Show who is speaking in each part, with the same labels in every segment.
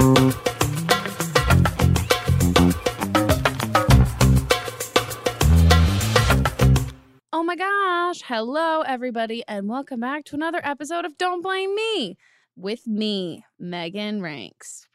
Speaker 1: Oh my gosh. Hello, everybody, and welcome back to another episode of Don't Blame Me with me, Meghan Rienks.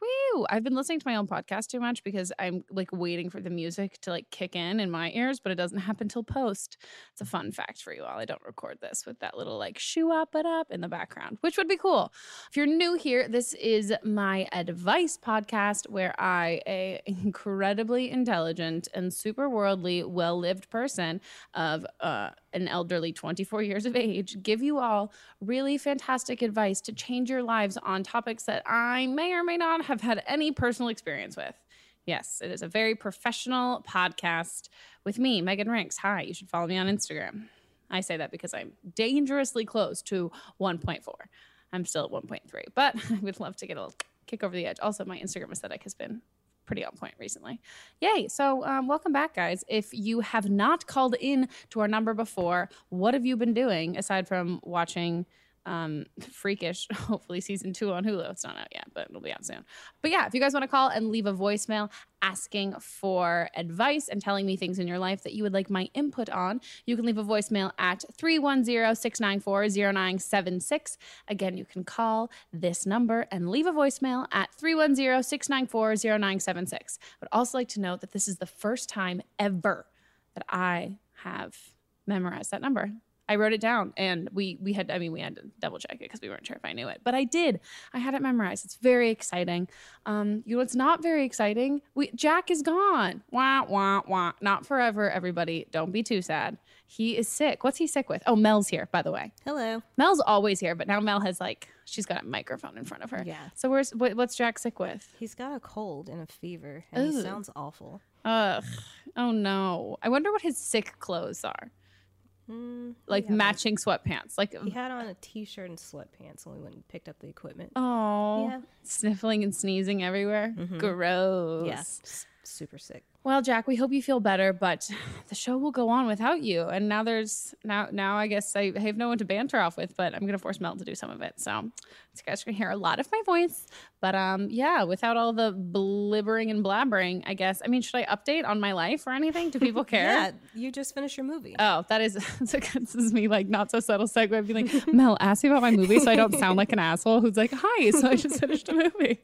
Speaker 1: I've been listening to my own podcast too much because I'm like waiting for the music to like kick in in my ears, but it doesn't happen till post. It's a fun fact for you all. I don't record this with that little like shoo up it up in the background, which would be cool. If you're new here, this is my advice podcast where I, a incredibly intelligent and super worldly, well-lived person of uh an elderly 24 years of age, give you all really fantastic advice to change your lives on topics that I may or may not have had any personal experience with. Yes, it is a very professional podcast with me, Meghan Rienks. Hi, you should follow me on Instagram. I say that because I'm dangerously close to 1.4. I'm still at 1.3, but I would love to get a kick over the edge. Also, my Instagram aesthetic has been pretty on point recently. Yay. So, um, welcome back, guys. If you have not called in to our number before, what have you been doing aside from watching um, Freakish, hopefully season two on Hulu? It's not out yet, but it'll be out soon. But yeah, if you guys want to call and leave a voicemail asking for advice and telling me things in your life that you would like my input on, you can leave a voicemail at 310 694 0976. Again, you can call this number and leave a voicemail at 310 694 0976. I would also like to note that this is the first time ever that I have memorized that number. I wrote it down and we we had I mean we had to double check it because we weren't sure if I knew it. But I did. I had it memorized. It's very exciting. Um, you know it's not very exciting? We Jack is gone. Wah wah wah. Not forever, everybody. Don't be too sad. He is sick. What's he sick with? Oh, Mel's here, by the way.
Speaker 2: Hello.
Speaker 1: Mel's always here, but now Mel has like she's got a microphone in front of her.
Speaker 2: Yeah.
Speaker 1: So where's what, what's Jack sick with?
Speaker 2: He's got a cold and a fever, and he sounds awful.
Speaker 1: Ugh. Oh no. I wonder what his sick clothes are.
Speaker 2: Mm,
Speaker 1: Like matching sweatpants. Like
Speaker 2: He had on a t-shirt and sweatpants when we went and picked up the equipment.
Speaker 1: oh,
Speaker 2: Yeah.
Speaker 1: sniffling and sneezing everywhere. Gross.
Speaker 2: Yeah, super sick.
Speaker 1: Well, Jack, we hope you feel better, but the show will go on without you. And now there's now now I guess I have no one to banter off with, but I'm gonna force Mel to do some of it. So you guys are gonna hear a lot of my voice. But um yeah, without all the blibbering and blabbering, I guess. I mean, should I update on my life or anything? Do people care?
Speaker 2: Yeah, you just finished your movie.
Speaker 1: Oh, that is this is me like not so subtle segue being like, Mel, ask me about my movie so I don't sound like an asshole who's like, hi, so I just finished a movie.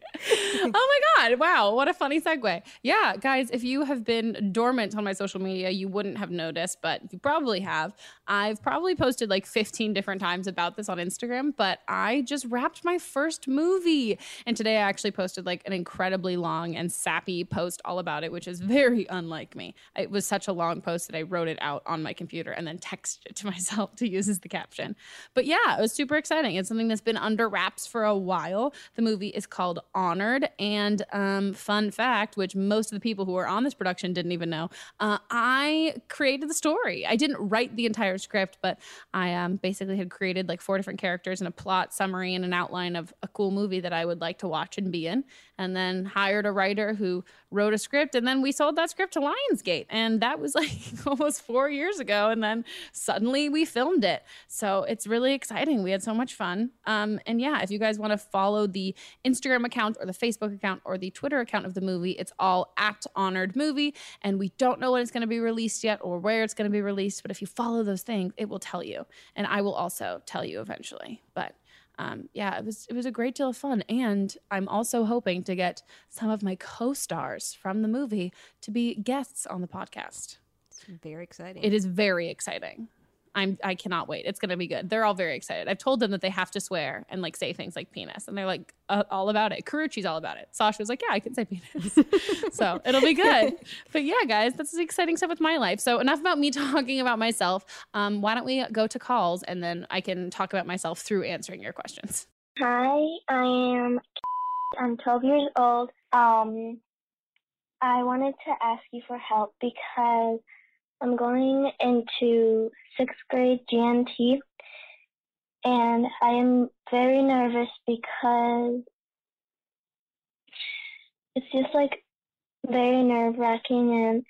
Speaker 1: oh my God. Wow. What a funny segue. Yeah, guys, if you have been dormant on my social media, you wouldn't have noticed, but you probably have. I've probably posted like 15 different times about this on Instagram, but I just wrapped my first movie. And today I actually posted like an incredibly long and sappy post all about it, which is very unlike me. It was such a long post that I wrote it out on my computer and then texted it to myself to use as the caption. But yeah, it was super exciting. It's something that's been under wraps for a while. The movie is called Honored. And um, fun fact, which most of the people who are on this production didn't even know, uh, I created the story. I didn't write the entire script, but I um, basically had created like four different characters and a plot summary and an outline of a cool movie that I would like to watch and be in. And then hired a writer who wrote a script. And then we sold that script to Lionsgate. And that was like almost four years ago. And then suddenly we filmed it. So it's really exciting. We had so much fun. Um, and yeah, if you guys want to follow the Instagram account or the Facebook account or the Twitter account of the movie, it's all at Honored Movie. And we don't know when it's going to be released yet or where it's going to be released. But if you follow those things, it will tell you. And I will also tell you eventually. But um, yeah, it was it was a great deal of fun, and I'm also hoping to get some of my co-stars from the movie to be guests on the podcast.
Speaker 2: It's very exciting.
Speaker 1: It is very exciting. I'm I cannot wait. It's gonna be good. They're all very excited. I've told them that they have to swear and like say things like penis, and they're like uh, all about it. Karuchi's all about it. Sasha was like, yeah, I can say penis. so it'll be good. But yeah, guys, that's the exciting stuff with my life. So enough about me talking about myself. Um, why don't we go to calls and then I can talk about myself through answering your questions.
Speaker 3: Hi, I am. I'm 12 years old. Um, I wanted to ask you for help because I'm going into sixth grade GNT, and I am very nervous because it's just like very nerve wracking, and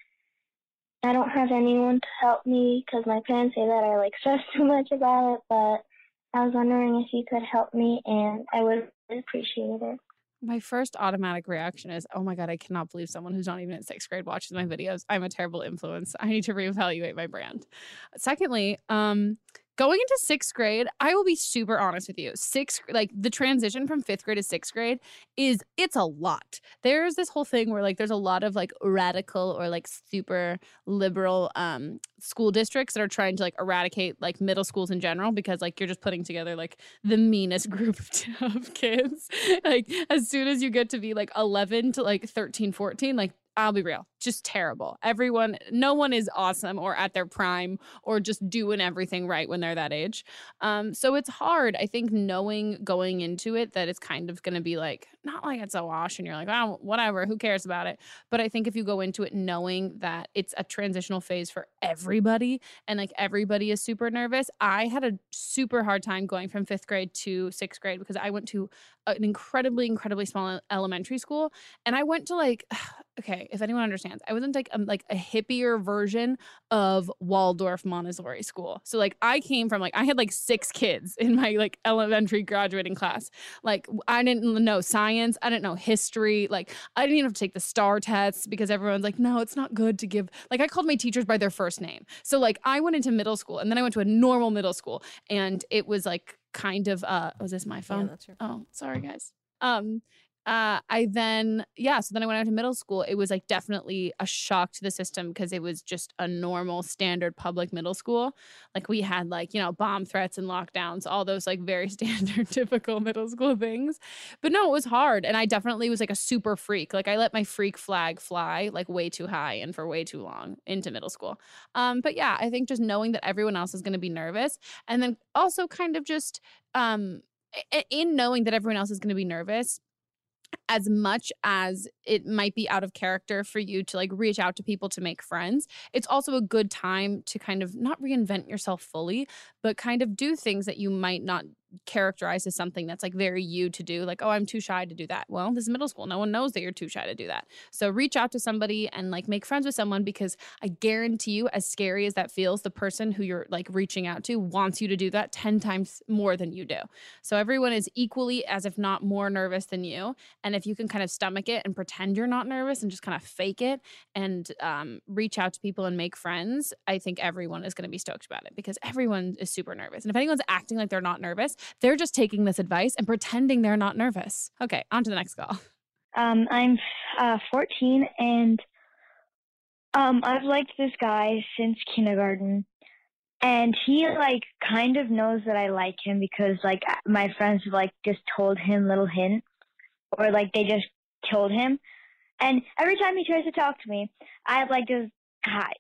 Speaker 3: I don't have anyone to help me because my parents say that I like stress too much about it, but I was wondering if you could help me, and I would really appreciate it.
Speaker 1: My first automatic reaction is, oh my God, I cannot believe someone who's not even in sixth grade watches my videos. I'm a terrible influence. I need to reevaluate my brand. Secondly, um, going into sixth grade, I will be super honest with you. Sixth, like the transition from fifth grade to sixth grade is it's a lot. There's this whole thing where like there's a lot of like radical or like super liberal um school districts that are trying to like eradicate like middle schools in general because like you're just putting together like the meanest group of, kids. like as soon as you get to be like 11 to like 13, 14, like I'll be real, just terrible. Everyone, no one is awesome or at their prime or just doing everything right when they're that age. Um, so it's hard, I think, knowing going into it that it's kind of going to be like, not like it's a wash and you're like, oh, whatever, who cares about it? But I think if you go into it knowing that it's a transitional phase for everybody and like everybody is super nervous, I had a super hard time going from fifth grade to sixth grade because I went to an incredibly, incredibly small elementary school and I went to like, okay, if anyone understands, I was in like um, like a hippier version of Waldorf Montessori school. So like I came from like I had like six kids in my like elementary graduating class. Like I didn't know science, I didn't know history, like I didn't even have to take the star tests because everyone's like, no, it's not good to give. Like I called my teachers by their first name. So like I went into middle school and then I went to a normal middle school and it was like kind of uh was this my phone?
Speaker 2: that's your
Speaker 1: Oh, sorry guys. Um uh, I then, yeah, so then I went out to middle school. It was like definitely a shock to the system because it was just a normal, standard public middle school. Like we had like, you know, bomb threats and lockdowns, all those like very standard, typical middle school things. But no, it was hard. And I definitely was like a super freak. Like I let my freak flag fly like way too high and for way too long into middle school. Um, but yeah, I think just knowing that everyone else is going to be nervous and then also kind of just, um, in knowing that everyone else is going to be nervous as much as it might be out of character for you to like reach out to people to make friends, it's also a good time to kind of not reinvent yourself fully, but kind of do things that you might not characterize as something that's like very you to do like oh i'm too shy to do that. Well this is middle school. No one knows that you're too shy to do that. So reach out to somebody and like make friends with someone because i guarantee you as scary as that feels the person who you're like reaching out to wants you to do that 10 times more than you do. So everyone is equally as if not more nervous than you. And if you can kind of stomach it and pretend you're not nervous and just kind of fake it and um, reach out to people and make friends i think everyone is going to be stoked about it because everyone is super nervous. And if anyone's acting like they're not nervous they're just taking this advice and pretending they're not nervous. Okay, on to the next call.
Speaker 4: Um, I'm uh, 14 and um, I've liked this guy since kindergarten. And he like kind of knows that I like him because like my friends have like just told him little hints or like they just told him. And every time he tries to talk to me, I like just hide.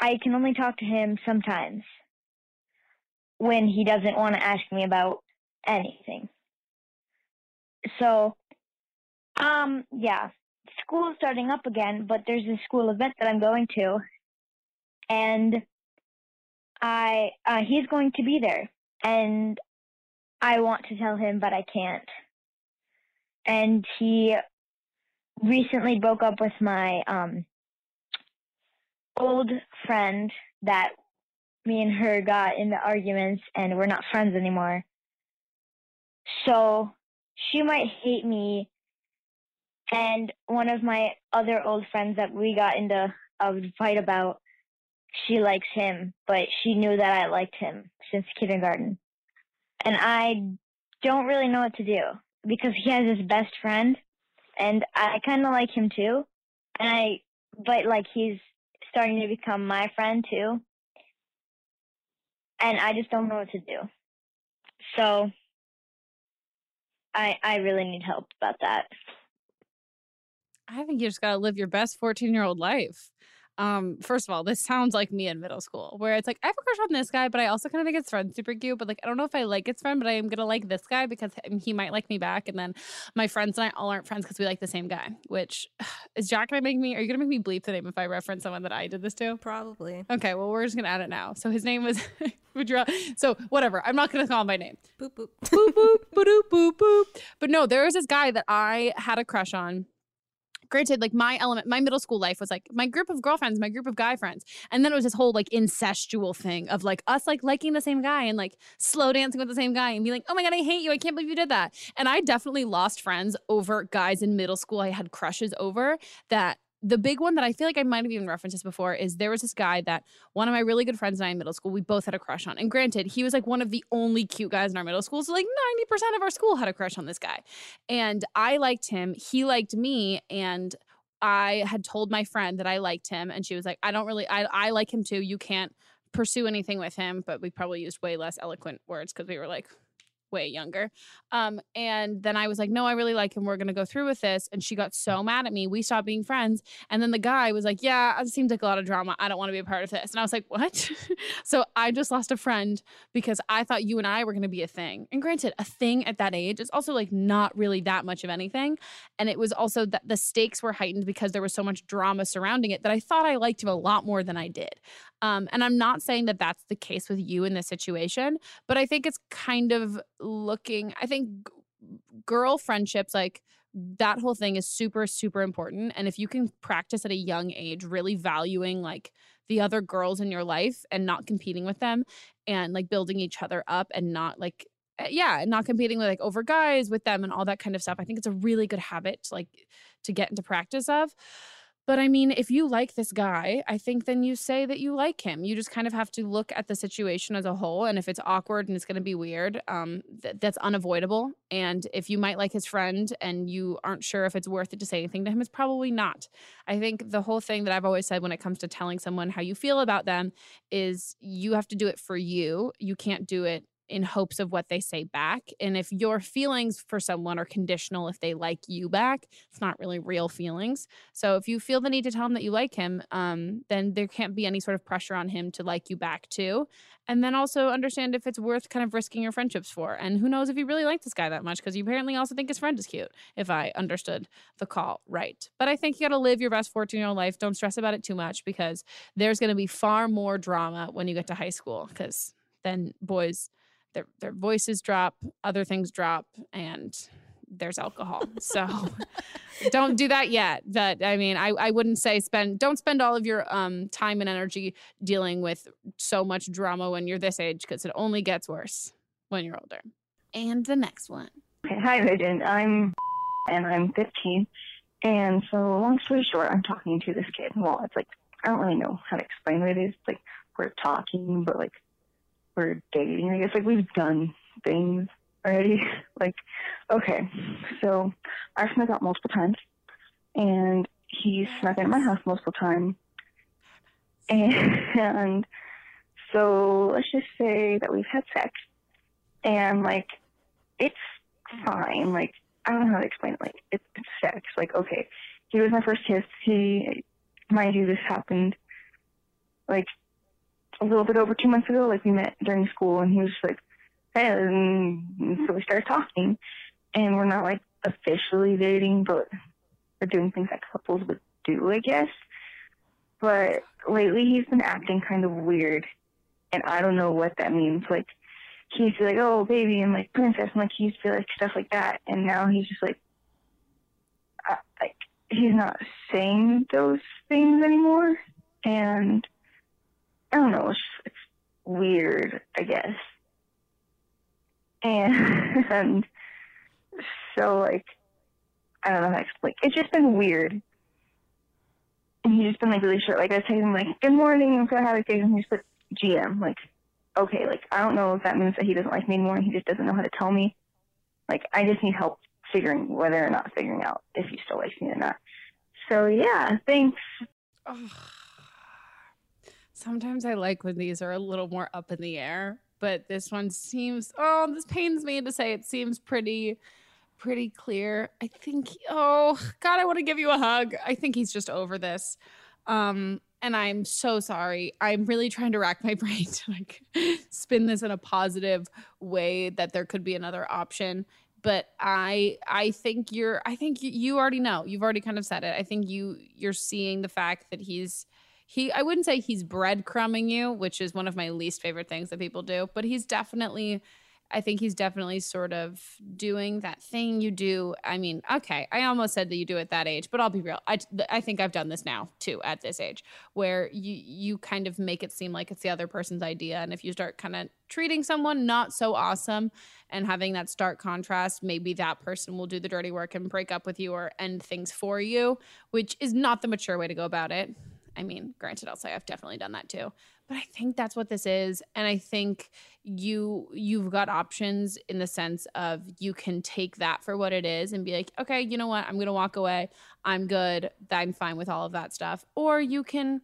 Speaker 4: I can only talk to him sometimes when he doesn't want to ask me about anything. So, um, yeah, school is starting up again, but there's a school event that I'm going to, and I uh, he's going to be there, and I want to tell him, but I can't. And he recently broke up with my um old friend that me and her got into arguments and we're not friends anymore. So she might hate me. And one of my other old friends that we got into a fight about, she likes him, but she knew that I liked him since kindergarten. And I don't really know what to do because he has his best friend and I kind of like him too. And I, but like he's starting to become my friend too and I just don't know what to do. So I I really need help about that.
Speaker 1: I think you just got to live your best 14 year old life. Um, first of all, this sounds like me in middle school, where it's like I have a crush on this guy, but I also kind of think his friend's super cute. But like, I don't know if I like his friend, but I am gonna like this guy because he might like me back. And then my friends and I all aren't friends because we like the same guy. Which is Jack gonna make me? Are you gonna make me bleep the name if I reference someone that I did this to?
Speaker 2: Probably.
Speaker 1: Okay, well we're just gonna add it now. So his name was. so whatever. I'm not gonna call him by name.
Speaker 2: Boop boop
Speaker 1: boop boop boop boop boop. But no, there was this guy that I had a crush on granted, like my element, my middle school life was like my group of girlfriends, my group of guy friends. And then it was this whole like incestual thing of like us like liking the same guy and like slow dancing with the same guy and be like, oh my God, I hate you. I can't believe you did that. And I definitely lost friends over guys in middle school I had crushes over that the big one that I feel like I might have even referenced this before is there was this guy that one of my really good friends and I in middle school, we both had a crush on. And granted, he was like one of the only cute guys in our middle school. So like 90% of our school had a crush on this guy. And I liked him. He liked me. And I had told my friend that I liked him. And she was like, I don't really, I, I like him too. You can't pursue anything with him. But we probably used way less eloquent words because we were like, way younger. Um, and then I was like, no, I really like him. We're going to go through with this. And she got so mad at me. We stopped being friends. And then the guy was like, yeah, it seems like a lot of drama. I don't want to be a part of this. And I was like, what? so I just lost a friend because I thought you and I were going to be a thing. And granted, a thing at that age is also like not really that much of anything. And it was also that the stakes were heightened because there was so much drama surrounding it that I thought I liked him a lot more than I did. Um, and I'm not saying that that's the case with you in this situation, but I think it's kind of looking, I think girl friendships, like that whole thing is super, super important. And if you can practice at a young age, really valuing like the other girls in your life and not competing with them and like building each other up and not like, eh, yeah, not competing with like over guys with them and all that kind of stuff. I think it's a really good habit to like to get into practice of. But I mean, if you like this guy, I think then you say that you like him. You just kind of have to look at the situation as a whole. And if it's awkward and it's going to be weird, um, th- that's unavoidable. And if you might like his friend and you aren't sure if it's worth it to say anything to him, it's probably not. I think the whole thing that I've always said when it comes to telling someone how you feel about them is you have to do it for you. You can't do it in hopes of what they say back. And if your feelings for someone are conditional if they like you back, it's not really real feelings. So if you feel the need to tell him that you like him, um, then there can't be any sort of pressure on him to like you back too. And then also understand if it's worth kind of risking your friendships for. And who knows if you really like this guy that much because you apparently also think his friend is cute, if I understood the call right. But I think you got to live your best 14 year old life. Don't stress about it too much because there's going to be far more drama when you get to high school because then boys their their voices drop, other things drop, and there's alcohol. So don't do that yet. But I mean, I, I wouldn't say spend don't spend all of your um time and energy dealing with so much drama when you're this age because it only gets worse when you're older. And the next one.
Speaker 5: Okay, hi Vision. I'm and I'm 15. And so long story short, I'm talking to this kid. Well, it's like I don't really know how to explain what it is. Like we're talking, but like we're dating. I guess like we've done things already. like, okay, so I've snuck out multiple times, and he's snuck into my house multiple times. And so let's just say that we've had sex, and like it's fine. Like I don't know how to explain it. Like it's, it's sex. Like okay, he was my first kiss. He, mind you, this happened like a little bit over two months ago. Like we met during school, and he was like, "Hey," and so we started talking, and we're not like officially dating, but we're doing things that couples would do, I guess. But lately, he's been acting kind of weird, and I don't know what that means. Like he used to be like, "Oh, baby," and like princess, and like he used to like stuff like that, and now he's just like, uh, like he's not saying those things anymore, and I don't know, it's, it's weird, I guess. And, and so, like, I don't know how to explain. It's just been weird. And he's just been like really short. Like I say him like, "Good morning, I'm so happy." And he's put GM. Like, okay, like I don't know if that means that he doesn't like me anymore. He just doesn't know how to tell me. Like, I just need help figuring whether or not figuring out if he still likes me or not. So yeah, thanks.
Speaker 1: Sometimes I like when these are a little more up in the air, but this one seems oh, this pains me to say it seems pretty pretty clear. I think oh god, I want to give you a hug. I think he's just over this. Um and I'm so sorry. I'm really trying to rack my brain to like spin this in a positive way that there could be another option but i i think you're i think you, you already know you've already kind of said it i think you you're seeing the fact that he's he I wouldn't say he's breadcrumbing you, which is one of my least favorite things that people do, but he's definitely I think he's definitely sort of doing that thing you do. I mean, okay, I almost said that you do at that age, but I'll be real. I, I think I've done this now too at this age, where you you kind of make it seem like it's the other person's idea, and if you start kind of treating someone not so awesome and having that stark contrast, maybe that person will do the dirty work and break up with you or end things for you, which is not the mature way to go about it. I mean, granted, I'll say I've definitely done that too. But I think that's what this is. And I think you you've got options in the sense of you can take that for what it is and be like, okay, you know what? I'm gonna walk away. I'm good. I'm fine with all of that stuff. Or you can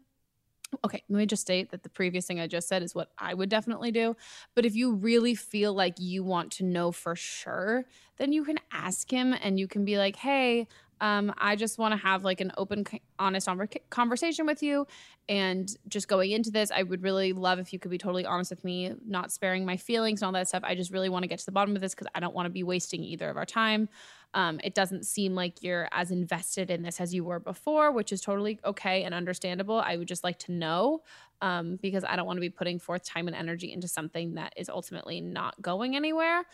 Speaker 1: Okay, let me just state that the previous thing I just said is what I would definitely do. But if you really feel like you want to know for sure, then you can ask him and you can be like, hey, um, I just want to have like an open, honest conversation with you. And just going into this, I would really love if you could be totally honest with me, not sparing my feelings and all that stuff. I just really want to get to the bottom of this because I don't want to be wasting either of our time. Um, it doesn't seem like you're as invested in this as you were before, which is totally okay and understandable. I would just like to know um, because I don't want to be putting forth time and energy into something that is ultimately not going anywhere.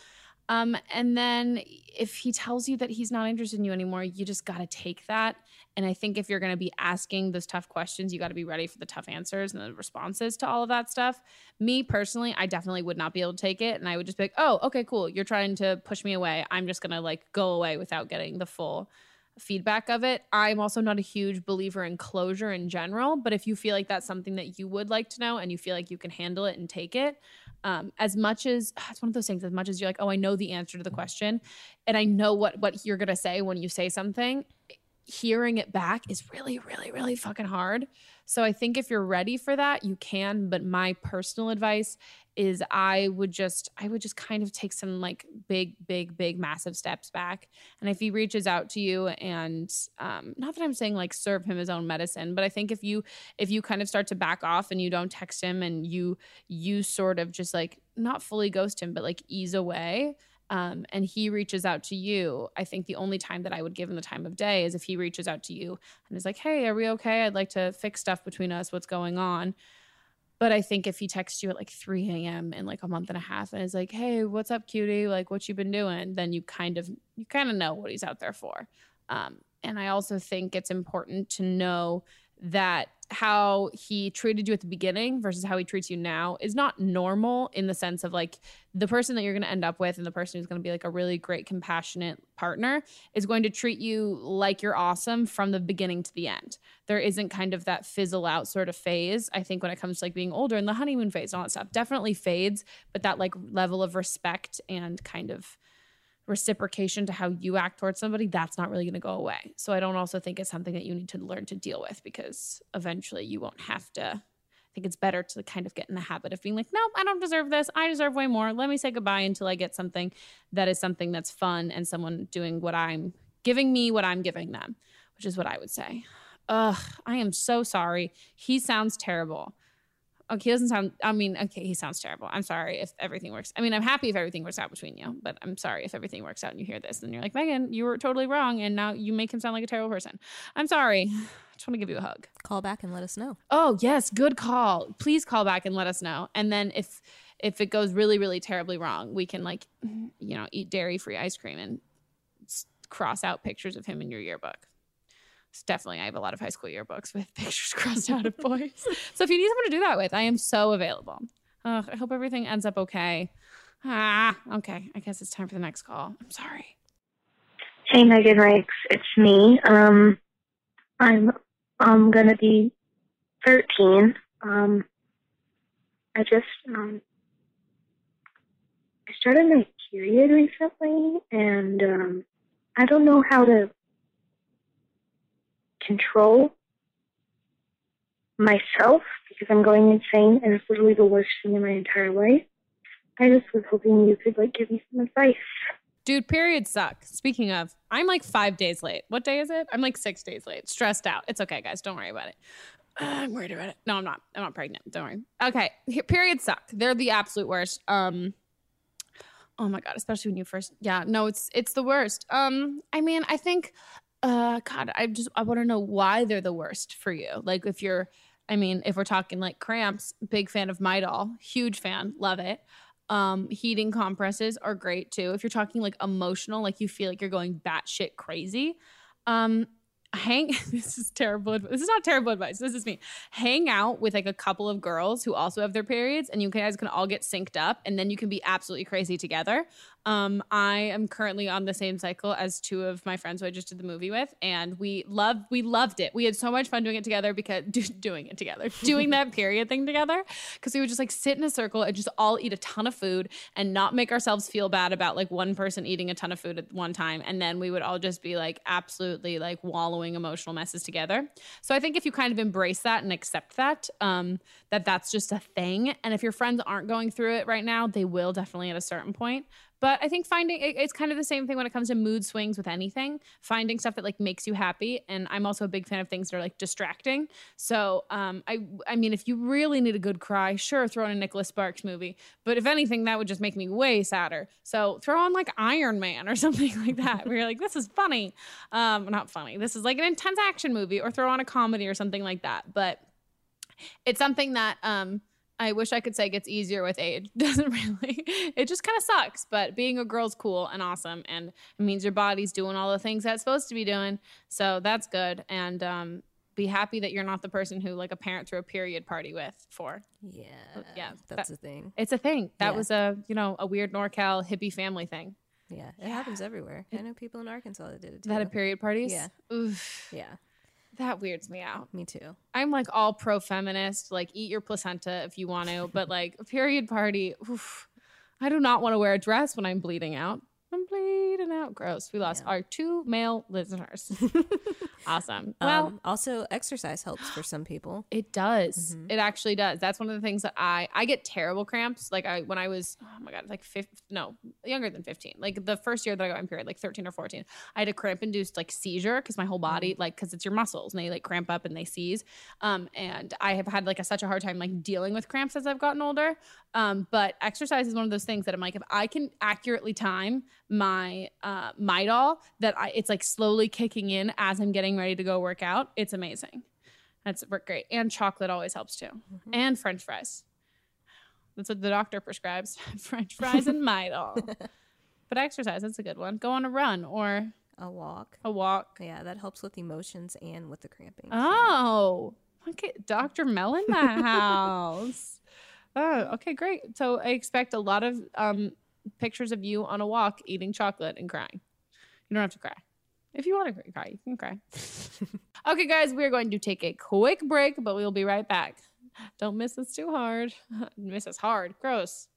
Speaker 1: Um, and then if he tells you that he's not interested in you anymore, you just got to take that. And I think if you're going to be asking those tough questions, you got to be ready for the tough answers and the responses to all of that stuff. Me personally, I definitely would not be able to take it. And I would just be like, oh, okay, cool. You're trying to push me away. I'm just going to like go away without getting the full feedback of it. I'm also not a huge believer in closure in general, but if you feel like that's something that you would like to know and you feel like you can handle it and take it, um, as much as it's one of those things, as much as you're like, oh, I know the answer to the question, and I know what what you're gonna say when you say something, hearing it back is really, really, really fucking hard. So I think if you're ready for that, you can. But my personal advice is I would just, I would just kind of take some like big, big, big, massive steps back. And if he reaches out to you and um, not that I'm saying like serve him his own medicine, but I think if you, if you kind of start to back off and you don't text him and you, you sort of just like not fully ghost him, but like ease away, um, and he reaches out to you, I think the only time that I would give him the time of day is if he reaches out to you and is like, hey, are we okay? I'd like to fix stuff between us. What's going on? But I think if he texts you at like 3 a.m. in like a month and a half and is like, hey, what's up, cutie? Like, what you been doing? Then you kind of, you kind of know what he's out there for. Um, and I also think it's important to know that how he treated you at the beginning versus how he treats you now is not normal in the sense of like the person that you're going to end up with and the person who's going to be like a really great compassionate partner is going to treat you like you're awesome from the beginning to the end. There isn't kind of that fizzle out sort of phase i think when it comes to like being older and the honeymoon phase and all that stuff. Definitely fades but that like level of respect and kind of reciprocation to how you act towards somebody, that's not really going to go away. So I don't also think it's something that you need to learn to deal with because eventually you won't have to. I think it's better to kind of get in the habit of being like, nope, I don't deserve this. I deserve way more. Let me say goodbye until I get something that is something that's fun and someone doing what I'm giving me, what I'm giving them, which is what I would say. Ugh, I am so sorry. He sounds terrible. Okay, he doesn't sound. I mean, okay, he sounds terrible. I'm sorry if everything works. I mean, I'm happy if everything works out between you, mm-hmm. but I'm sorry if everything works out and you hear this and you're like, Megan, you were totally wrong, and now you make him sound like a terrible person. I'm sorry. I just want to give you a hug.
Speaker 2: Call back and let us know.
Speaker 1: Oh yes, good call. Please call back and let us know. And then if if it goes really really terribly wrong, we can like, you know, eat dairy free ice cream and cross out pictures of him in your yearbook. It's definitely, I have a lot of high school yearbooks with pictures crossed out of boys. so if you need someone to do that with, I am so available. I hope everything ends up okay. Ah, okay. I guess it's time for the next call. I'm sorry.
Speaker 3: Hey, Megan Rakes. It's me. Um, I'm I'm gonna be 13. Um, I just um, I started my period recently, and um, I don't know how to control myself because I'm going insane and it's literally the worst thing in my entire life. I just was hoping you could like give me some advice.
Speaker 1: Dude, periods suck. Speaking of, I'm like five days late. What day is it? I'm like six days late. Stressed out. It's okay, guys. Don't worry about it. Uh, I'm worried about it. No, I'm not. I'm not pregnant. Don't worry. Okay. Periods suck. They're the absolute worst. Um, oh my god, especially when you first. Yeah, no, it's it's the worst. Um, I mean, I think uh god i just i want to know why they're the worst for you. Like if you're i mean if we're talking like cramps big fan of midol huge fan love it. Um heating compresses are great too. If you're talking like emotional like you feel like you're going batshit crazy um hang this is terrible this is not terrible advice this is me. Hang out with like a couple of girls who also have their periods and you guys can all get synced up and then you can be absolutely crazy together um i am currently on the same cycle as two of my friends who i just did the movie with and we loved we loved it we had so much fun doing it together because do, doing it together doing that period thing together because we would just like sit in a circle and just all eat a ton of food and not make ourselves feel bad about like one person eating a ton of food at one time and then we would all just be like absolutely like wallowing emotional messes together. So I think if you kind of embrace that and accept that, um, that that's just a thing. And if your friends aren't going through it right now, they will definitely at a certain point. But I think finding it, it's kind of the same thing when it comes to mood swings with anything. Finding stuff that like makes you happy, and I'm also a big fan of things that are like distracting. So, um, I I mean, if you really need a good cry, sure, throw in a Nicholas Sparks movie. But if anything, that would just make me way sadder. So throw on like Iron Man or something like that, where you're like, this is funny, um, not funny. This is like an intense action movie, or throw on a comedy or something like that. But it's something that um I wish I could say it gets easier with age. Doesn't really. It just kind of sucks. But being a girl's cool and awesome, and it means your body's doing all the things that's supposed to be doing. So that's good. And um, be happy that you're not the person who like a parent threw a period party with for.
Speaker 2: Yeah, yeah, that's that, a thing.
Speaker 1: It's a thing. That yeah. was a you know a weird NorCal hippie family thing.
Speaker 2: Yeah, it happens everywhere. I know people in Arkansas that did it too.
Speaker 1: That had period parties.
Speaker 2: Yeah.
Speaker 1: Oof,
Speaker 2: yeah,
Speaker 1: that weirds me out.
Speaker 2: me too.
Speaker 1: I'm like all pro feminist, like eat your placenta if you want to, but like a period party, oof, I do not want to wear a dress when I'm bleeding out. I'm bleeding out. Gross. We lost
Speaker 2: Yeah.
Speaker 1: our two male listeners. awesome. Well,
Speaker 2: um, also exercise helps for some people.
Speaker 1: it does.
Speaker 2: Mhm.
Speaker 1: It actually does. That's one of the things that I I get terrible cramps. Like I when I was oh my god, like 15, no, younger than 15. Like the first year that I got my period, like 13 or 14. I had a cramp induced like seizure cuz my whole body like cuz it's your muscles and they like cramp up and they seize. Um and I have had like a, such a hard time like dealing with cramps as I've gotten older. Um but exercise is one of those things that I'm like if I can accurately time my uh Midol that I it's like slowly kicking in as I'm getting ready to go work out, it's amazing. That's work great. And chocolate always helps too. And French fries. That's what the doctor prescribes. French fries and Midol. but exercise, that's a good one. Go on a run or
Speaker 2: A walk.
Speaker 1: a walk.
Speaker 2: Yeah, that helps with emotions and with the cramping.
Speaker 1: Oh, okay. Dr. Mel in the house. Oh, okay, great. So I expect a lot of um, pictures of you on a walk eating chocolate and crying. You don't have to cry. If you want to cry, you can cry. okay, guys, we're going to take a quick break, but we'll be right back. Don't miss us too hard. miss us hard. Gross.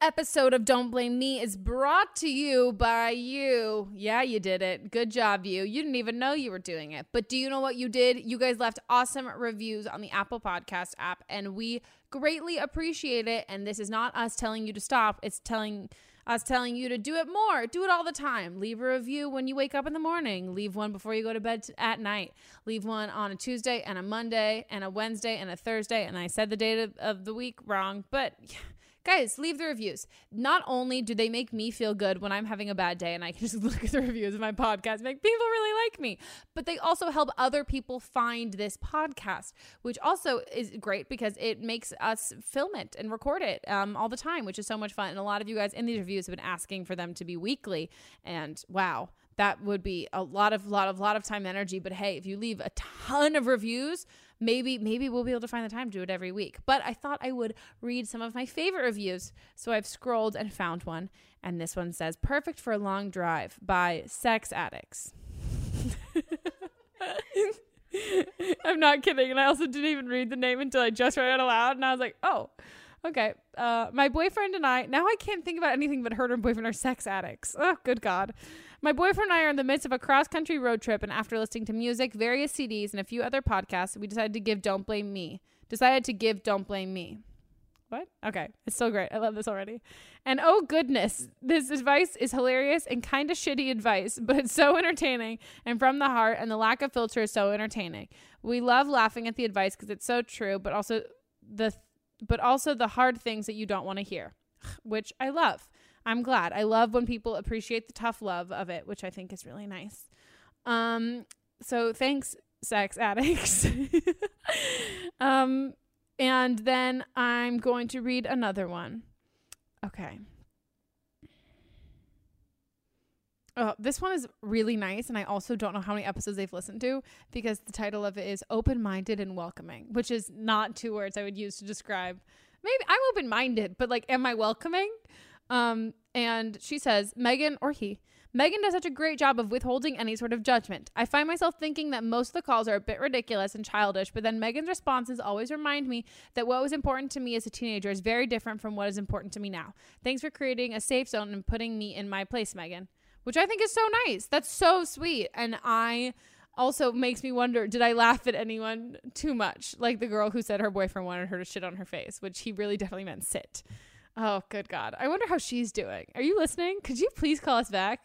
Speaker 1: Episode of Don't Blame Me is brought to you by you. Yeah, you did it. Good job, you. You didn't even know you were doing it. But do you know what you did? You guys left awesome reviews on the Apple Podcast app, and we greatly appreciate it. And this is not us telling you to stop, it's telling us telling you to do it more. Do it all the time. Leave a review when you wake up in the morning. Leave one before you go to bed at night. Leave one on a Tuesday and a Monday and a Wednesday and a Thursday. And I said the date of, of the week wrong, but guys, leave the reviews. Not only do they make me feel good when I'm having a bad day and I can just look at the reviews of my podcast, make people really like me, but they also help other people find this podcast, which also is great because it makes us film it and record it um, all the time, which is so much fun. And a lot of you guys in these reviews have been asking for them to be weekly, and wow. That would be a lot of lot of lot of time and energy, but hey, if you leave a ton of reviews, maybe maybe we'll be able to find the time to do it every week. But I thought I would read some of my favorite reviews. So I've scrolled and found one, and this one says "Perfect for a long drive" by Sex Addicts. I'm not kidding, and I also didn't even read the name until I just read it aloud, and I was like, "Oh, okay." Uh, my boyfriend and I now I can't think about anything but her and boyfriend are sex addicts. Oh, good God. My boyfriend and I are in the midst of a cross country road trip, and after listening to music, various CDs, and a few other podcasts, we decided to give Don't Blame Me. Decided to give Don't Blame Me. What? Okay. It's so great. I love this already. And oh goodness, this advice is hilarious and kind of shitty advice, but it's so entertaining and from the heart, and the lack of filter is so entertaining. We love laughing at the advice because it's so true, but also the but also the hard things that you don't want to hear, which I love. I'm glad. I love when people appreciate the tough love of it, which I think is really nice. Um, so thanks, sex addicts. um, and then I'm going to read another one. Okay. Oh, this one is really nice, and I also don't know how many episodes they've listened to because the title of it is "Open Minded and Welcoming," which is not two words I would use to describe. Maybe I'm open minded, but like, am I welcoming? Um, and she says, Megan or he, Megan does such a great job of withholding any sort of judgment. I find myself thinking that most of the calls are a bit ridiculous and childish, but then Megan's responses always remind me that what was important to me as a teenager is very different from what is important to me now. Thanks for creating a safe zone and putting me in my place, Megan, which I think is so nice. That's so sweet. And I also makes me wonder did I laugh at anyone too much? Like the girl who said her boyfriend wanted her to shit on her face, which he really definitely meant sit. Oh, good God. I wonder how she's doing. Are you listening? Could you please call us back?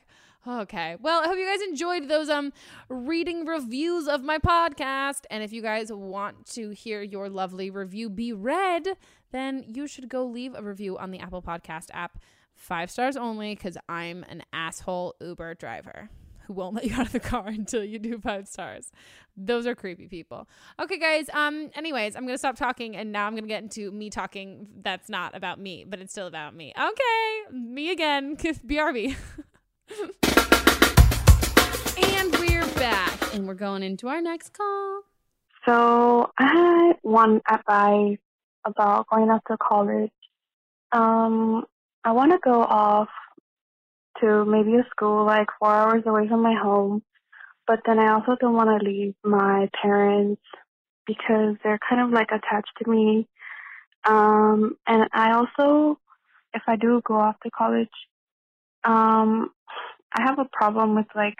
Speaker 1: Okay. Well, I hope you guys enjoyed those um reading reviews of my podcast. And if you guys want to hear your lovely review be read, then you should go leave a review on the Apple Podcast app. Five stars only, because I'm an asshole Uber driver who won't let you out of the car until you do five stars. Those are creepy people. Okay, guys. Um. Anyways, I'm gonna stop talking, and now I'm gonna get into me talking. That's not about me, but it's still about me. Okay, me again. BRB. And we're back, and we're going into our next call.
Speaker 3: So I one advice about going off to college. Um, I want to go off to maybe a school like four hours away from my home, but then I also don't want to leave my parents because they're kind of like attached to me. Um, and I also, if I do go off to college, um, I have a problem with like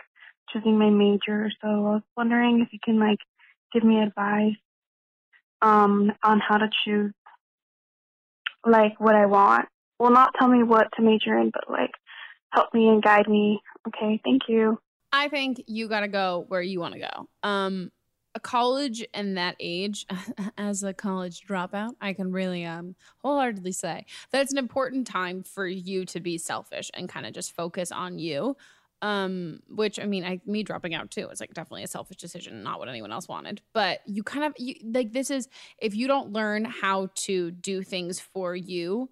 Speaker 3: choosing my major. So I was wondering if you can like give me advice um on how to choose like what I want. Well, not tell me what to major in, but like help me and guide me. Okay, thank you.
Speaker 1: I think you got to go where you want to go. Um, a college and that age, as a college dropout, I can really um wholeheartedly say that it's an important time for you to be selfish and kind of just focus on you. Um, which I mean, I me dropping out too. It's like definitely a selfish decision, not what anyone else wanted. But you kind of you like this is if you don't learn how to do things for you,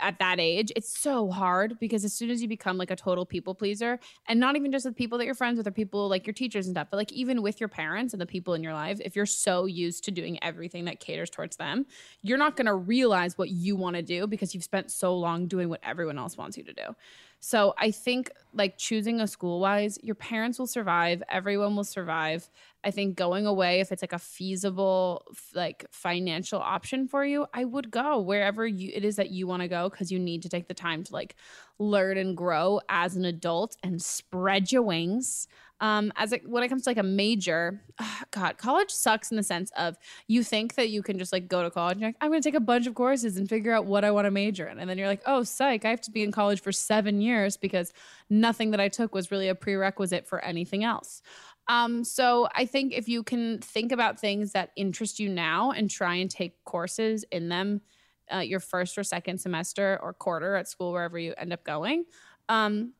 Speaker 1: at that age, it's so hard because as soon as you become like a total people pleaser, and not even just with people that you're friends with or people like your teachers and stuff, but like even with your parents and the people in your life, if you're so used to doing everything that caters towards them, you're not going to realize what you want to do because you've spent so long doing what everyone else wants you to do. So I think like choosing a school wise, your parents will survive, everyone will survive. I think going away if it's like a feasible like financial option for you, I would go wherever you it is that you want to go cuz you need to take the time to like learn and grow as an adult and spread your wings. Um, as it, when it comes to like a major, God, college sucks in the sense of you think that you can just like go to college and like, I'm going to take a bunch of courses and figure out what I want to major in. And then you're like, oh, psych, I have to be in college for seven years because nothing that I took was really a prerequisite for anything else. Um, so I think if you can think about things that interest you now and try and take courses in them uh, your first or second semester or quarter at school, wherever you end up going. Um,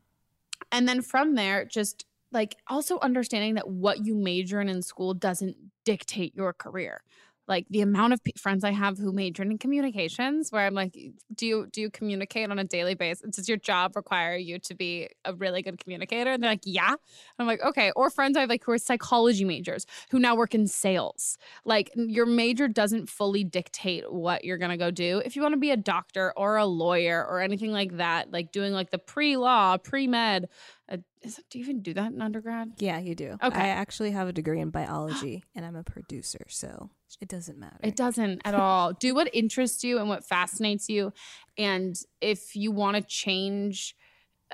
Speaker 1: and then from there, just like also understanding that what you major in in school doesn't dictate your career like the amount of p- friends I have who majored in communications, where I'm like, do you do you communicate on a daily basis? Does your job require you to be a really good communicator? And they're like, yeah. And I'm like, okay. Or friends I have like who are psychology majors who now work in sales. Like your major doesn't fully dictate what you're gonna go do. If you want to be a doctor or a lawyer or anything like that, like doing like the pre law, pre med, uh, is, do you even do that in undergrad?
Speaker 2: Yeah, you do.
Speaker 1: Okay.
Speaker 2: I actually have a degree in biology and I'm a producer, so it doesn't matter.
Speaker 1: It doesn't at all. Do what interests you and what fascinates you. And if you want to change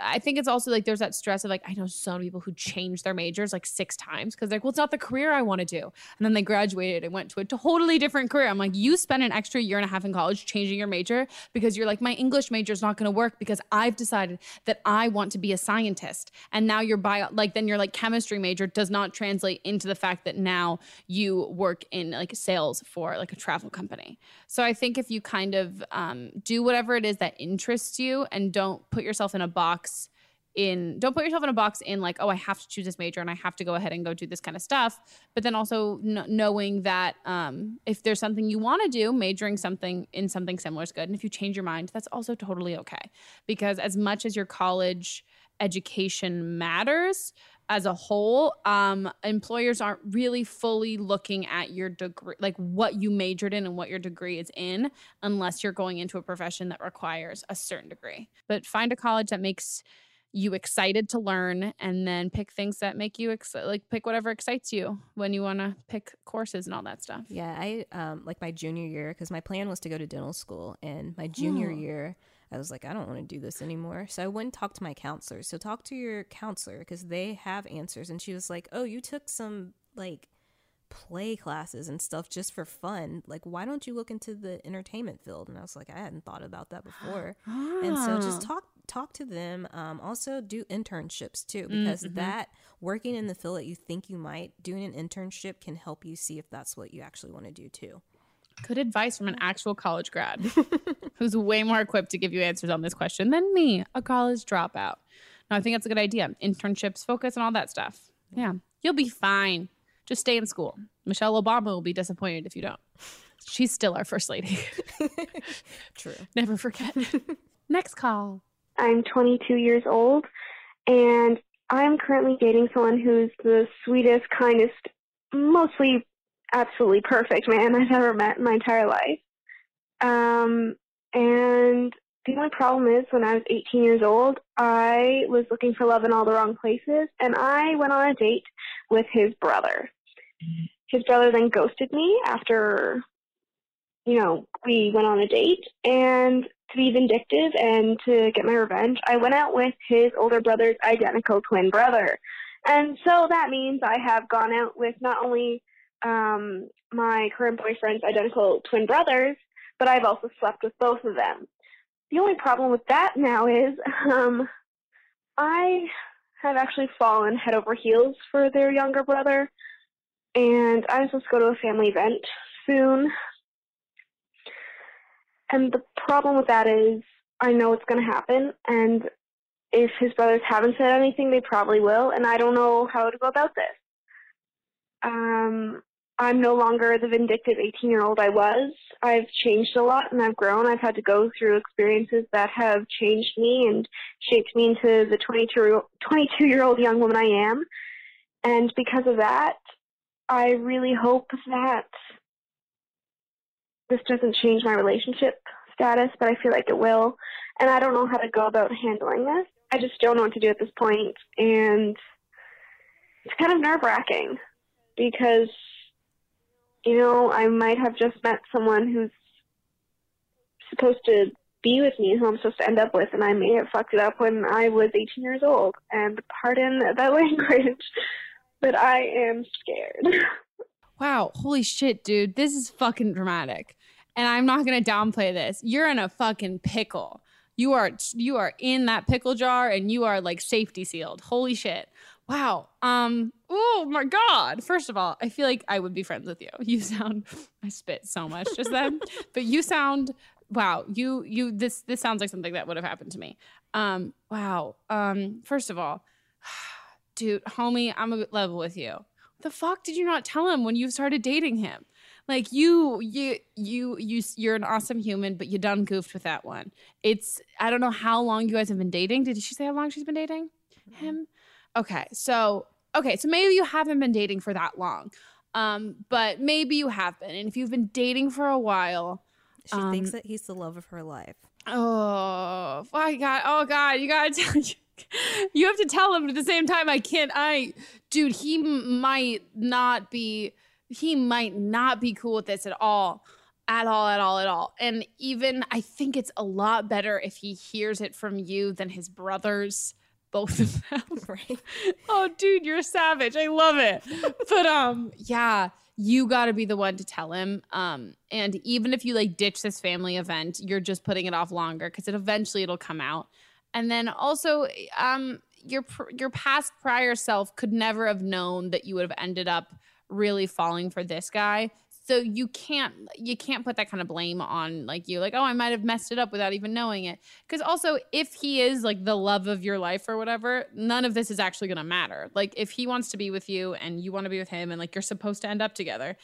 Speaker 1: I think it's also like there's that stress of like I know so many people who change their majors like six times because like well it's not the career I want to do and then they graduated and went to a totally different career. I'm like you spent an extra year and a half in college changing your major because you're like my English major is not going to work because I've decided that I want to be a scientist and now your bio like then your like chemistry major does not translate into the fact that now you work in like sales for like a travel company. So I think if you kind of um, do whatever it is that interests you and don't put yourself in a box in don't put yourself in a box in like oh i have to choose this major and i have to go ahead and go do this kind of stuff. But then also n- knowing that um, if there's something you want to do majoring something in something similar is good. And if you change your mind that's also totally okay. Because as much as your college education matters as a whole um, employers aren't really fully looking at your degree like what you majored in and what your degree is in unless you're going into a profession that requires a certain degree but find a college that makes you excited to learn and then pick things that make you ex- like pick whatever excites you when you want to pick courses and all that stuff
Speaker 2: Yeah, I um like my junior year because my plan was to go to dental school, and my junior
Speaker 1: Oh.
Speaker 2: year. I was like, I don't want to do this anymore. So I went and talked to my counselor. So talk to your counselor because they have answers. And she was like, Oh, you took some like play classes and stuff just for fun. Like, why don't you look into the entertainment field? And I was like, I hadn't thought about that before. And so just
Speaker 1: Ah.
Speaker 2: talk talk to them. Um, also do internships too because
Speaker 1: Mhm.
Speaker 2: that working in the field that you think you might doing an internship can help you see if that's what you actually want to do too.
Speaker 1: Good advice from an mm. actual college grad who's way more equipped to give you answers on this question than me a college dropout. No i think that's a good idea. Internships focus and all that stuff. Yeah. You'll be fine. Just stay in school. Michelle obama will be disappointed if you don't. She's still our first lady.
Speaker 2: True.
Speaker 1: never forget. Next call.
Speaker 3: I'm 22 years old and I'm currently dating someone who's the sweetest, kindest, mostly absolutely perfect man I've ever met in my entire life. Um, and the only problem is when I was 18 years old, I was looking for love in all the wrong places, and I went on a date with his brother. His brother then ghosted me after, you know, we went on a date, and to be vindictive and to get my revenge, I went out with his older brother's identical twin brother. And so that means I have gone out with not only um, my current boyfriend's identical twin brothers, but I've also slept with both of them. The only problem with that now is um, I have actually fallen head over heels for their younger brother, and I'm supposed to go to a family event soon. And the problem with that is I know it's going to happen, and if his brothers haven't said anything, they probably will, and I don't know how to go about this. Um, I'm no longer the vindictive 18 year old I was. I've changed a lot and I've grown. I've had to go through experiences that have changed me and shaped me into the 22 year old young woman I am. And because of that, I really hope that this doesn't change my relationship status, but I feel like it will. And I don't know how to go about handling this. I just don't know what to do at this point, and it's kind of nerve wracking because you know I might have just met someone who's supposed to be with me, who I'm supposed to end up with, and I may have fucked it up when I was 18 years old. And pardon that language, but I am scared.
Speaker 1: Wow, holy shit, dude. This is fucking dramatic. And I'm not going to downplay this. You're in a fucking pickle. You are you are in that pickle jar and you are like safety sealed. Holy shit. Wow. Um oh my god. First of all, I feel like I would be friends with you. You sound I spit so much just then. but you sound wow, you you this this sounds like something that would have happened to me. Um wow. Um first of all, dude, homie, I'm a level with you the fuck did you not tell him when you started dating him? Like you, you, you, you, you're an awesome human, but you done goofed with that one. It's I don't know how long you guys have been dating. Did she say how long she's been dating him? Okay, so okay, so maybe you haven't been dating for that long, um, but maybe you have been, and if you've been dating for a while,
Speaker 2: she um, thinks that he's the love of her life.
Speaker 1: Oh my god! Oh god! You gotta tell you you have to tell him at the same time. I can't. I, dude, he might not be. He might not be cool with this at all, at all, at all, at all. And even I think it's a lot better if he hears it from you than his brothers. Both of them, right? oh, dude, you're a savage. I love it. But um, yeah, you got to be the one to tell him. Um, and even if you like ditch this family event, you're just putting it off longer because it eventually it'll come out. And then also, um, your your past prior self could never have known that you would have ended up really falling for this guy. So you can't you can't put that kind of blame on like you like oh I might have messed it up without even knowing it. Cuz also if he is like the love of your life or whatever, none of this is actually going to matter. Like if he wants to be with you and you want to be with him and like you're supposed to end up together,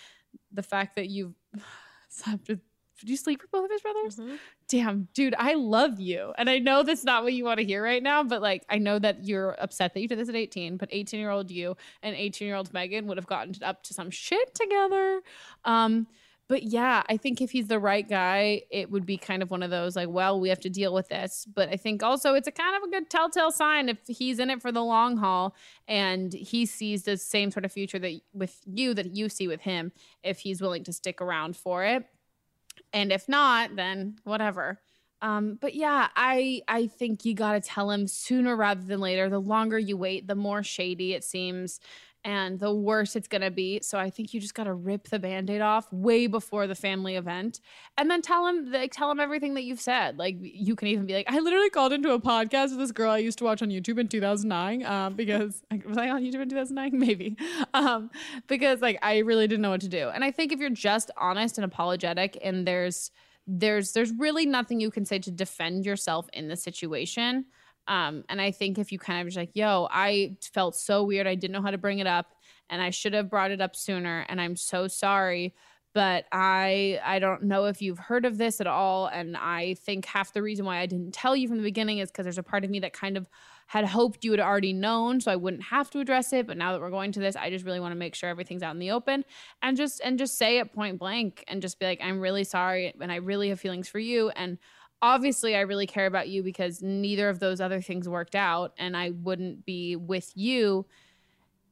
Speaker 1: the fact that you've slept with did you sleep with both of his brothers? Mm-hmm. Damn, dude, I love you. And I know that's not what you want to hear right now, but like, I know that you're upset that you did this at 18, but 18 year old you and 18 year old Meghan would have gotten up to some shit together. Um, but yeah, I think if he's the right guy, it would be kind of one of those like, well, we have to deal with this. But I think also it's a kind of a good telltale sign if he's in it for the long haul and he sees the same sort of future that with you that you see with him, if he's willing to stick around for it and if not then whatever. Um, but yeah i i think you got to tell him sooner rather than later. The longer you wait the more shady it seems and the worse it's going to be. So i think you just got to rip the band-aid off way before the family event and then tell him like tell him everything that you've said. Like you can even be like i literally called into a podcast with this girl i used to watch on youtube in 2009 um, because was i on youtube in 2009 maybe. Um, because like i really didn't know what to do. And i think if you're just honest and apologetic and there's there's there's really nothing you can say to defend yourself in the situation um, and I think if you kind of just like, yo, I felt so weird. I didn't know how to bring it up and I should have brought it up sooner. And I'm so sorry. but I I don't know if you've heard of this at all and I think half the reason why I didn't tell you from the beginning is cuz there's a part of me that kind of had hoped you had already known so I wouldn't have to address it but now that we're going to this I just really want to make sure everything's out in the open and just and just say it point blank and just be like I'm really sorry and I really have feelings for you and obviously I really care about you because neither of those other things worked out and I wouldn't be with you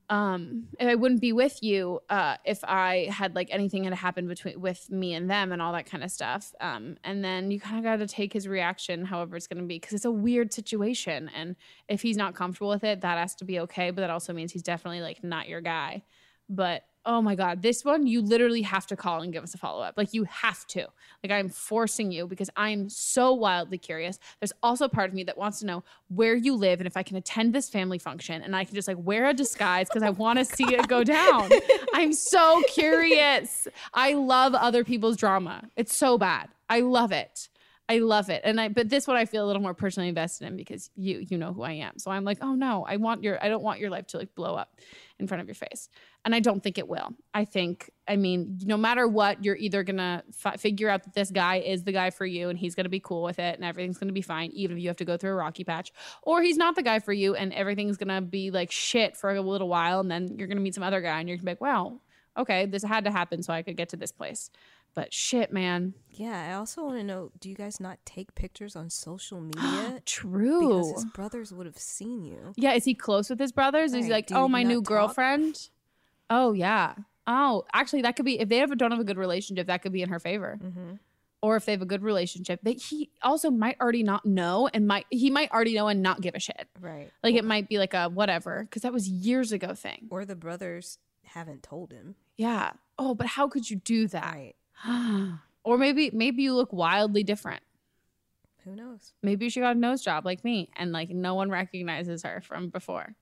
Speaker 1: um I wouldn't be with you uh if I had like anything had happened between with me and them and all that kind of stuff. Um and then you kind of got to take his reaction however it's going to be cuz it's a weird situation and if he's not comfortable with it that has to be okay, but that also means he's definitely like not your guy. But oh my god, this one you literally have to call and give us a follow up. Like you have to. Like I'm forcing you because I'm so wildly curious. There's also a part of me that wants to know where you live and if I can attend this family function and I can just like wear a disguise because I oh want to see it go down. I'm so curious. I love other people's drama. It's so bad. I love it. I love it. And I but this one I feel a little more personally invested in because you you know who I am. So I'm like, "Oh no, I want your I don't want your life to like blow up in front of your face." And I don't think it will. I think I mean, no matter what, you're either going to fi- figure out that this guy is the guy for you and he's going to be cool with it and everything's going to be fine even if you have to go through a rocky patch, or he's not the guy for you and everything's going to be like shit for a little while and then you're going to meet some other guy and you're going to be like, "Wow, okay, this had to happen so I could get to this place." But shit, man.
Speaker 2: Yeah, I also want to know do you guys not take pictures on social media?
Speaker 1: True.
Speaker 2: Because his brothers would have seen you.
Speaker 1: Yeah, is he close with his brothers? Is he like, oh, my new
Speaker 2: talk?
Speaker 1: girlfriend? Oh, yeah. Oh, actually, that could be if they have don't have a good relationship, that could be in her favor.
Speaker 2: Mm-hmm.
Speaker 1: Or if they have a good relationship, but he also might already not know and might he might already know and not give a shit.
Speaker 2: Right.
Speaker 1: Like it might be like a whatever because that was years ago thing.
Speaker 2: Or the brothers haven't told him.
Speaker 1: Yeah. Oh, but how could you do that?
Speaker 2: Right.
Speaker 1: or maybe maybe you look wildly different.
Speaker 2: Who knows?
Speaker 1: Maybe she got a nose job like me and like no one recognizes her from before.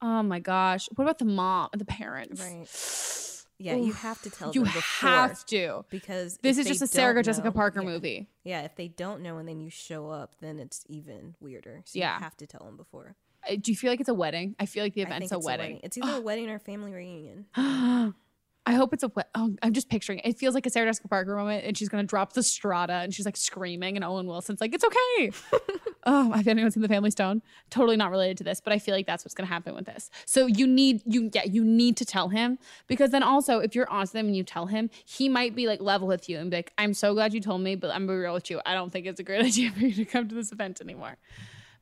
Speaker 1: Oh my gosh. What about the mom, the parents?
Speaker 2: Right. Yeah, you have to tell
Speaker 1: You
Speaker 2: them before.
Speaker 1: have to.
Speaker 2: Because
Speaker 1: This is just a Sarah
Speaker 2: don't
Speaker 1: Jessica
Speaker 2: know-
Speaker 1: Parker
Speaker 2: yeah.
Speaker 1: movie.
Speaker 2: Yeah, if they don't know and then you show up, then it's even weirder. So
Speaker 1: Yeah.
Speaker 2: you have to tell them before.
Speaker 1: Uh, Do you feel like it's a wedding? I feel like the event's
Speaker 2: think
Speaker 1: a wedding.
Speaker 2: It's either a wedding or a family reunion.
Speaker 1: I hope it's a. Oh, I'm just picturing it. It feels like a Sarah Jessica Parker moment, and she's gonna drop the strata, and she's like screaming, and Owen Wilson's like, "It's okay." oh, have anyone seen The Family Stone? Totally not related to this, but I feel like that's what's gonna happen with this. So you need you yeah you need to tell him because then also if you're honest with him and you tell him, he might be like level with you and be like, "I'm so glad you told me, but I'm gonna be real with you. I don't think it's a great idea for you to come to this event anymore."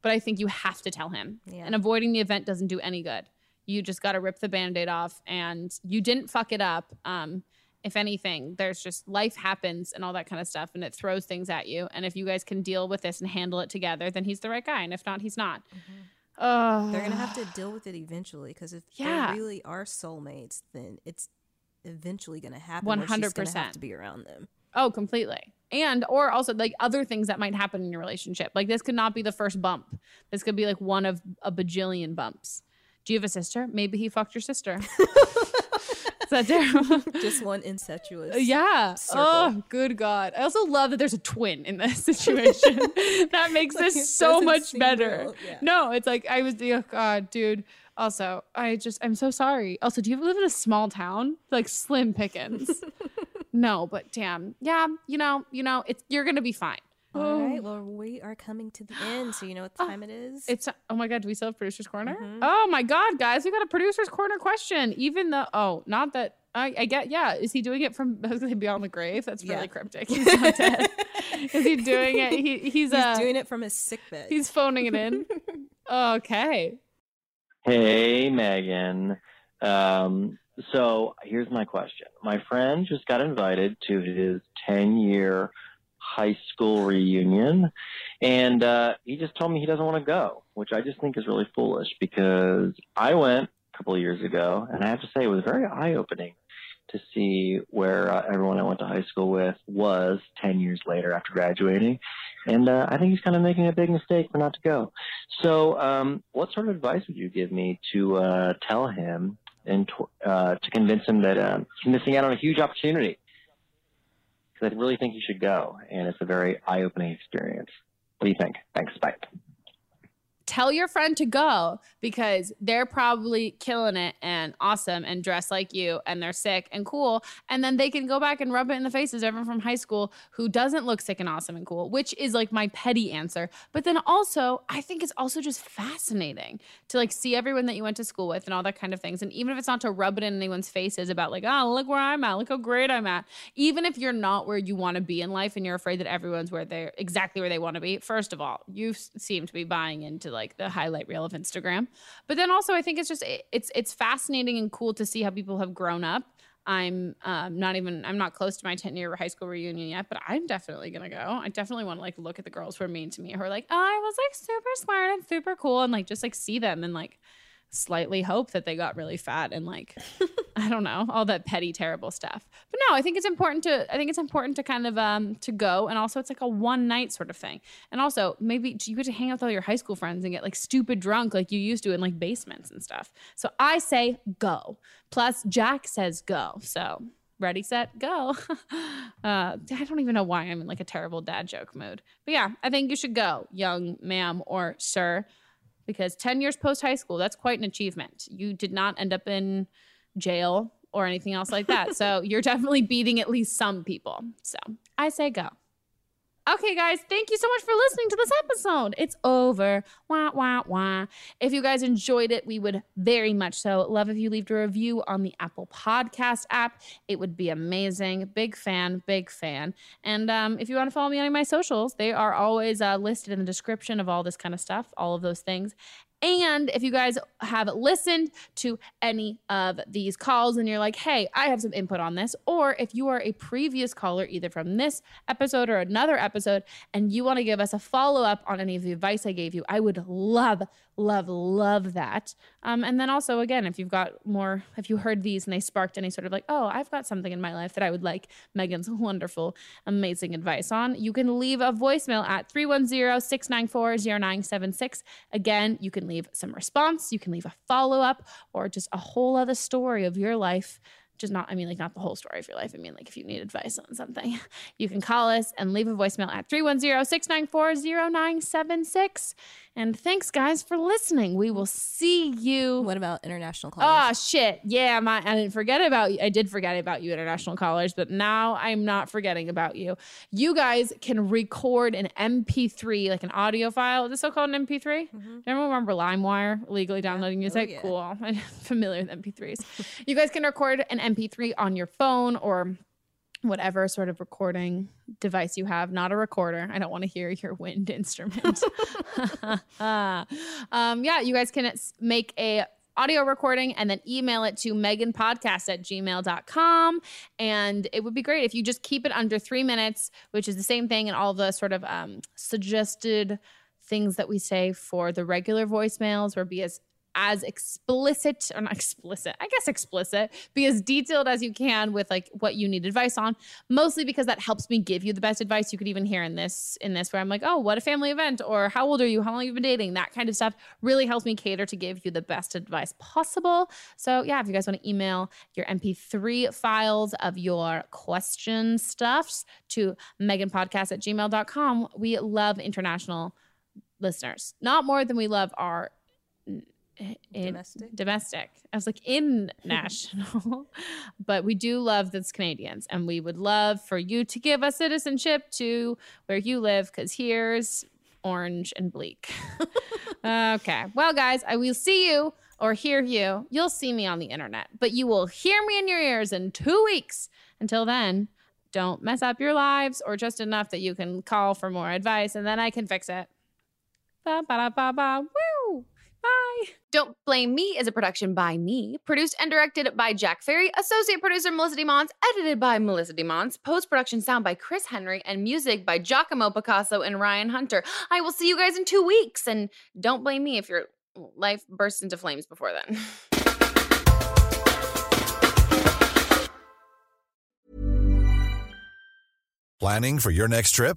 Speaker 1: But I think you have to tell him,
Speaker 2: Yeah.
Speaker 1: and avoiding the event doesn't do any good you just got to rip the band-aid off and you didn't fuck it up. Um if anything there's just life happens and all that kind of stuff and it throws things at you. And if you guys can deal with this and handle it together then he's the right guy. And if not he's not. Oh
Speaker 2: They're gonna have to deal with it eventually because if
Speaker 1: Yeah.
Speaker 2: they really are soulmates, then it's eventually gonna happen. where she's gonna
Speaker 1: 100%.
Speaker 2: have to be around them.
Speaker 1: oh completely. And or also like other things that might happen in your relationship. Like this could not be the first bump. This could be like one of a bajillion bumps do you have a sister maybe he fucked your sister is that terrible
Speaker 2: Just one incestuous.
Speaker 1: Yeah.
Speaker 2: circle.
Speaker 1: Oh, good God. I also love that there's a twin in this situation. that makes
Speaker 2: Like,
Speaker 1: this so much better.
Speaker 2: Yeah.
Speaker 1: No, it's like I was, oh God, dude. Also, I just, I'm so sorry. Also, do you live in a small town? Like slim pickings. no, but damn. Yeah, you know, you know, it's you're gonna be fine.
Speaker 2: All right. Well, we are coming to the end, so you know what time it is.
Speaker 1: It's oh my god, do we still have producer's corner?
Speaker 2: Mhm.
Speaker 1: Oh my god, guys, we got a producer's corner question. Even though oh, not that I, I get yeah. Is he doing it from I was gonna say beyond the grave? That's really
Speaker 2: Yeah.
Speaker 1: cryptic. He's not dead. is he doing it? He he's,
Speaker 2: He's
Speaker 1: uh
Speaker 2: doing it from his sick bed.
Speaker 1: he's phoning it in. okay.
Speaker 6: Hey, Meghan. Um, so here's my question. My friend just got invited to his 10 year high school reunion, and uh, he just told me he doesn't want to go, which I just think is really foolish because I went a couple of years ago, and I have to say it was very eye opening to see where uh, everyone I went to high school with was 10 years later after graduating. And uh, I think he's kind of making a big mistake for not to go. So, um, what sort of advice would you give me to uh, tell him and to, uh, convince him that um, he's missing out on a huge opportunity? Because I really think you should go, and it's a very eye-opening experience. What do you think? Thanks. Bye.
Speaker 1: Tell your friend to go because they're probably killing it and awesome and dressed like you and they're sick and cool. And then they can go back and rub it in the faces of everyone from high school who doesn't look sick and awesome and cool, which is like my petty answer. But then also, I think it's also just fascinating to like see everyone that you went to school with and all that kind of things. And even if it's not to rub it in anyone's faces about like, oh, look where I'm at, look how great I'm at. Even if you're not where you want to be in life and you're afraid that everyone's where they're exactly where they want to be, first of all, you seem to be buying into like the highlight reel of Instagram. But then also, I think it's just it's it's fascinating and cool to see how people have grown up. I'm um, not even I'm not close to my 10 year high school reunion yet, but I'm definitely gonna go. I definitely want to like look at the girls who are mean to me who are like, oh, I was like super smart and super cool, and like just like see them and like slightly hope that they got really fat and like I don't know all that petty terrible stuff. But no, I think it's important to I think it's important to kind of um to go and also it's like a one night sort of thing. And also maybe you get to hang out with all your high school friends and get like stupid drunk like you used to in like basements and stuff. So I say go. Plus Jack says go. So ready set go uh, i don't even know why i'm in like a terrible dad joke mood but yeah i think you should go young ma'am or sir because 10 years post high school, that's quite an achievement. You did not end up in jail or anything else like that. so you're definitely beating at least some people. So I say go. Okay, guys, thank you so much for listening to this episode. It's over. Wah, wah, wah. If you guys enjoyed it, we would very much so love if you leave a review on the Apple Podcast app. It would be amazing. Big fan, big fan. And um, if you want to follow me on my socials, they are always uh, listed in the description of all this kind of stuff, all of those things. And if you guys have listened to any of these calls and you're like, hey, I have some input on this, or if you are a previous caller, either from this episode or another episode, and you want to give us a follow up on any of the advice I gave you, I would love, love, love that. Um, and then also, again, if you've got more, if you heard these and they sparked any sort of like, oh, I've got something in my life that I would like Meghan's wonderful, amazing advice on, you can leave a voicemail at 310 694 0976. Again, you can leave some response, you can leave a follow up, or just a whole other story of your life just not, I mean, like not the whole story of your life. I mean, like if you need advice on something, you can call us and leave a voicemail at 310 694 0976. And thanks, guys, for listening. We will see you.
Speaker 2: What about international
Speaker 1: callers? Oh, shit. Yeah, my, I didn't forget about you. I did forget about you, international callers, but now I'm not forgetting about you. You guys can record an MP3, like an audio file. Is this still called an MP3? Mm-hmm. Everyone remember LimeWire, legally downloading yeah. music? Oh, yeah. Cool. I'm familiar with MP3s. you guys can record an MP3 on your phone or whatever sort of recording device you have, not a recorder. I don't want to hear your wind instrument. um, yeah, you guys can make a audio recording and then email it to meganpodcast at gmail.com. And it would be great if you just keep it under three minutes, which is the same thing and all the sort of um, suggested things that we say for the regular voicemails or be as as explicit or not explicit, I guess explicit, be as detailed as you can with like what you need advice on. Mostly because that helps me give you the best advice you could even hear in this in this where I'm like, oh, what a family event, or how old are you? How long have you been dating? That kind of stuff really helps me cater to give you the best advice possible. So yeah, if you guys want to email your MP3 files of your question stuffs to meganpodcast at gmail.com, we love international listeners. Not more than we love our
Speaker 2: domestic.
Speaker 1: domestic. I was like in national, but we do love this Canadians, and we would love for you to give us citizenship to where you live, because here's orange and bleak. okay, well, guys, I will see you or hear you. You'll see me on the internet, but you will hear me in your ears in two weeks. Until then. Don't mess up your lives or just enough that you can call for more advice and then I can fix it. Ba, ba, ba, ba, Woo! Bye. Don't Blame Me is a production by me, produced and directed by Jack Ferry, associate producer Melissa DeMons, edited by Melissa DeMons, post production sound by Chris Henry, and music by Giacomo Picasso and Ryan Hunter. I will see you guys in two weeks, and don't blame me if your life bursts into flames before then.
Speaker 7: Planning for your next trip?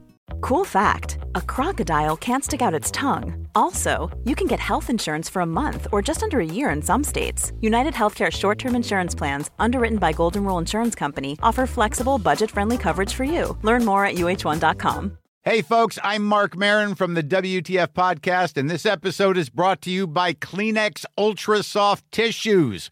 Speaker 8: Cool fact a crocodile can't stick out its tongue. Also, you can get health insurance for a month or just under a year in some states. United Healthcare short term insurance plans, underwritten by Golden Rule Insurance Company, offer flexible, budget friendly coverage for you. Learn more at uh1.com.
Speaker 9: Hey, folks, I'm Marc Maron from the WTF Podcast, and this episode is brought to you by Kleenex Ultra Soft Tissues,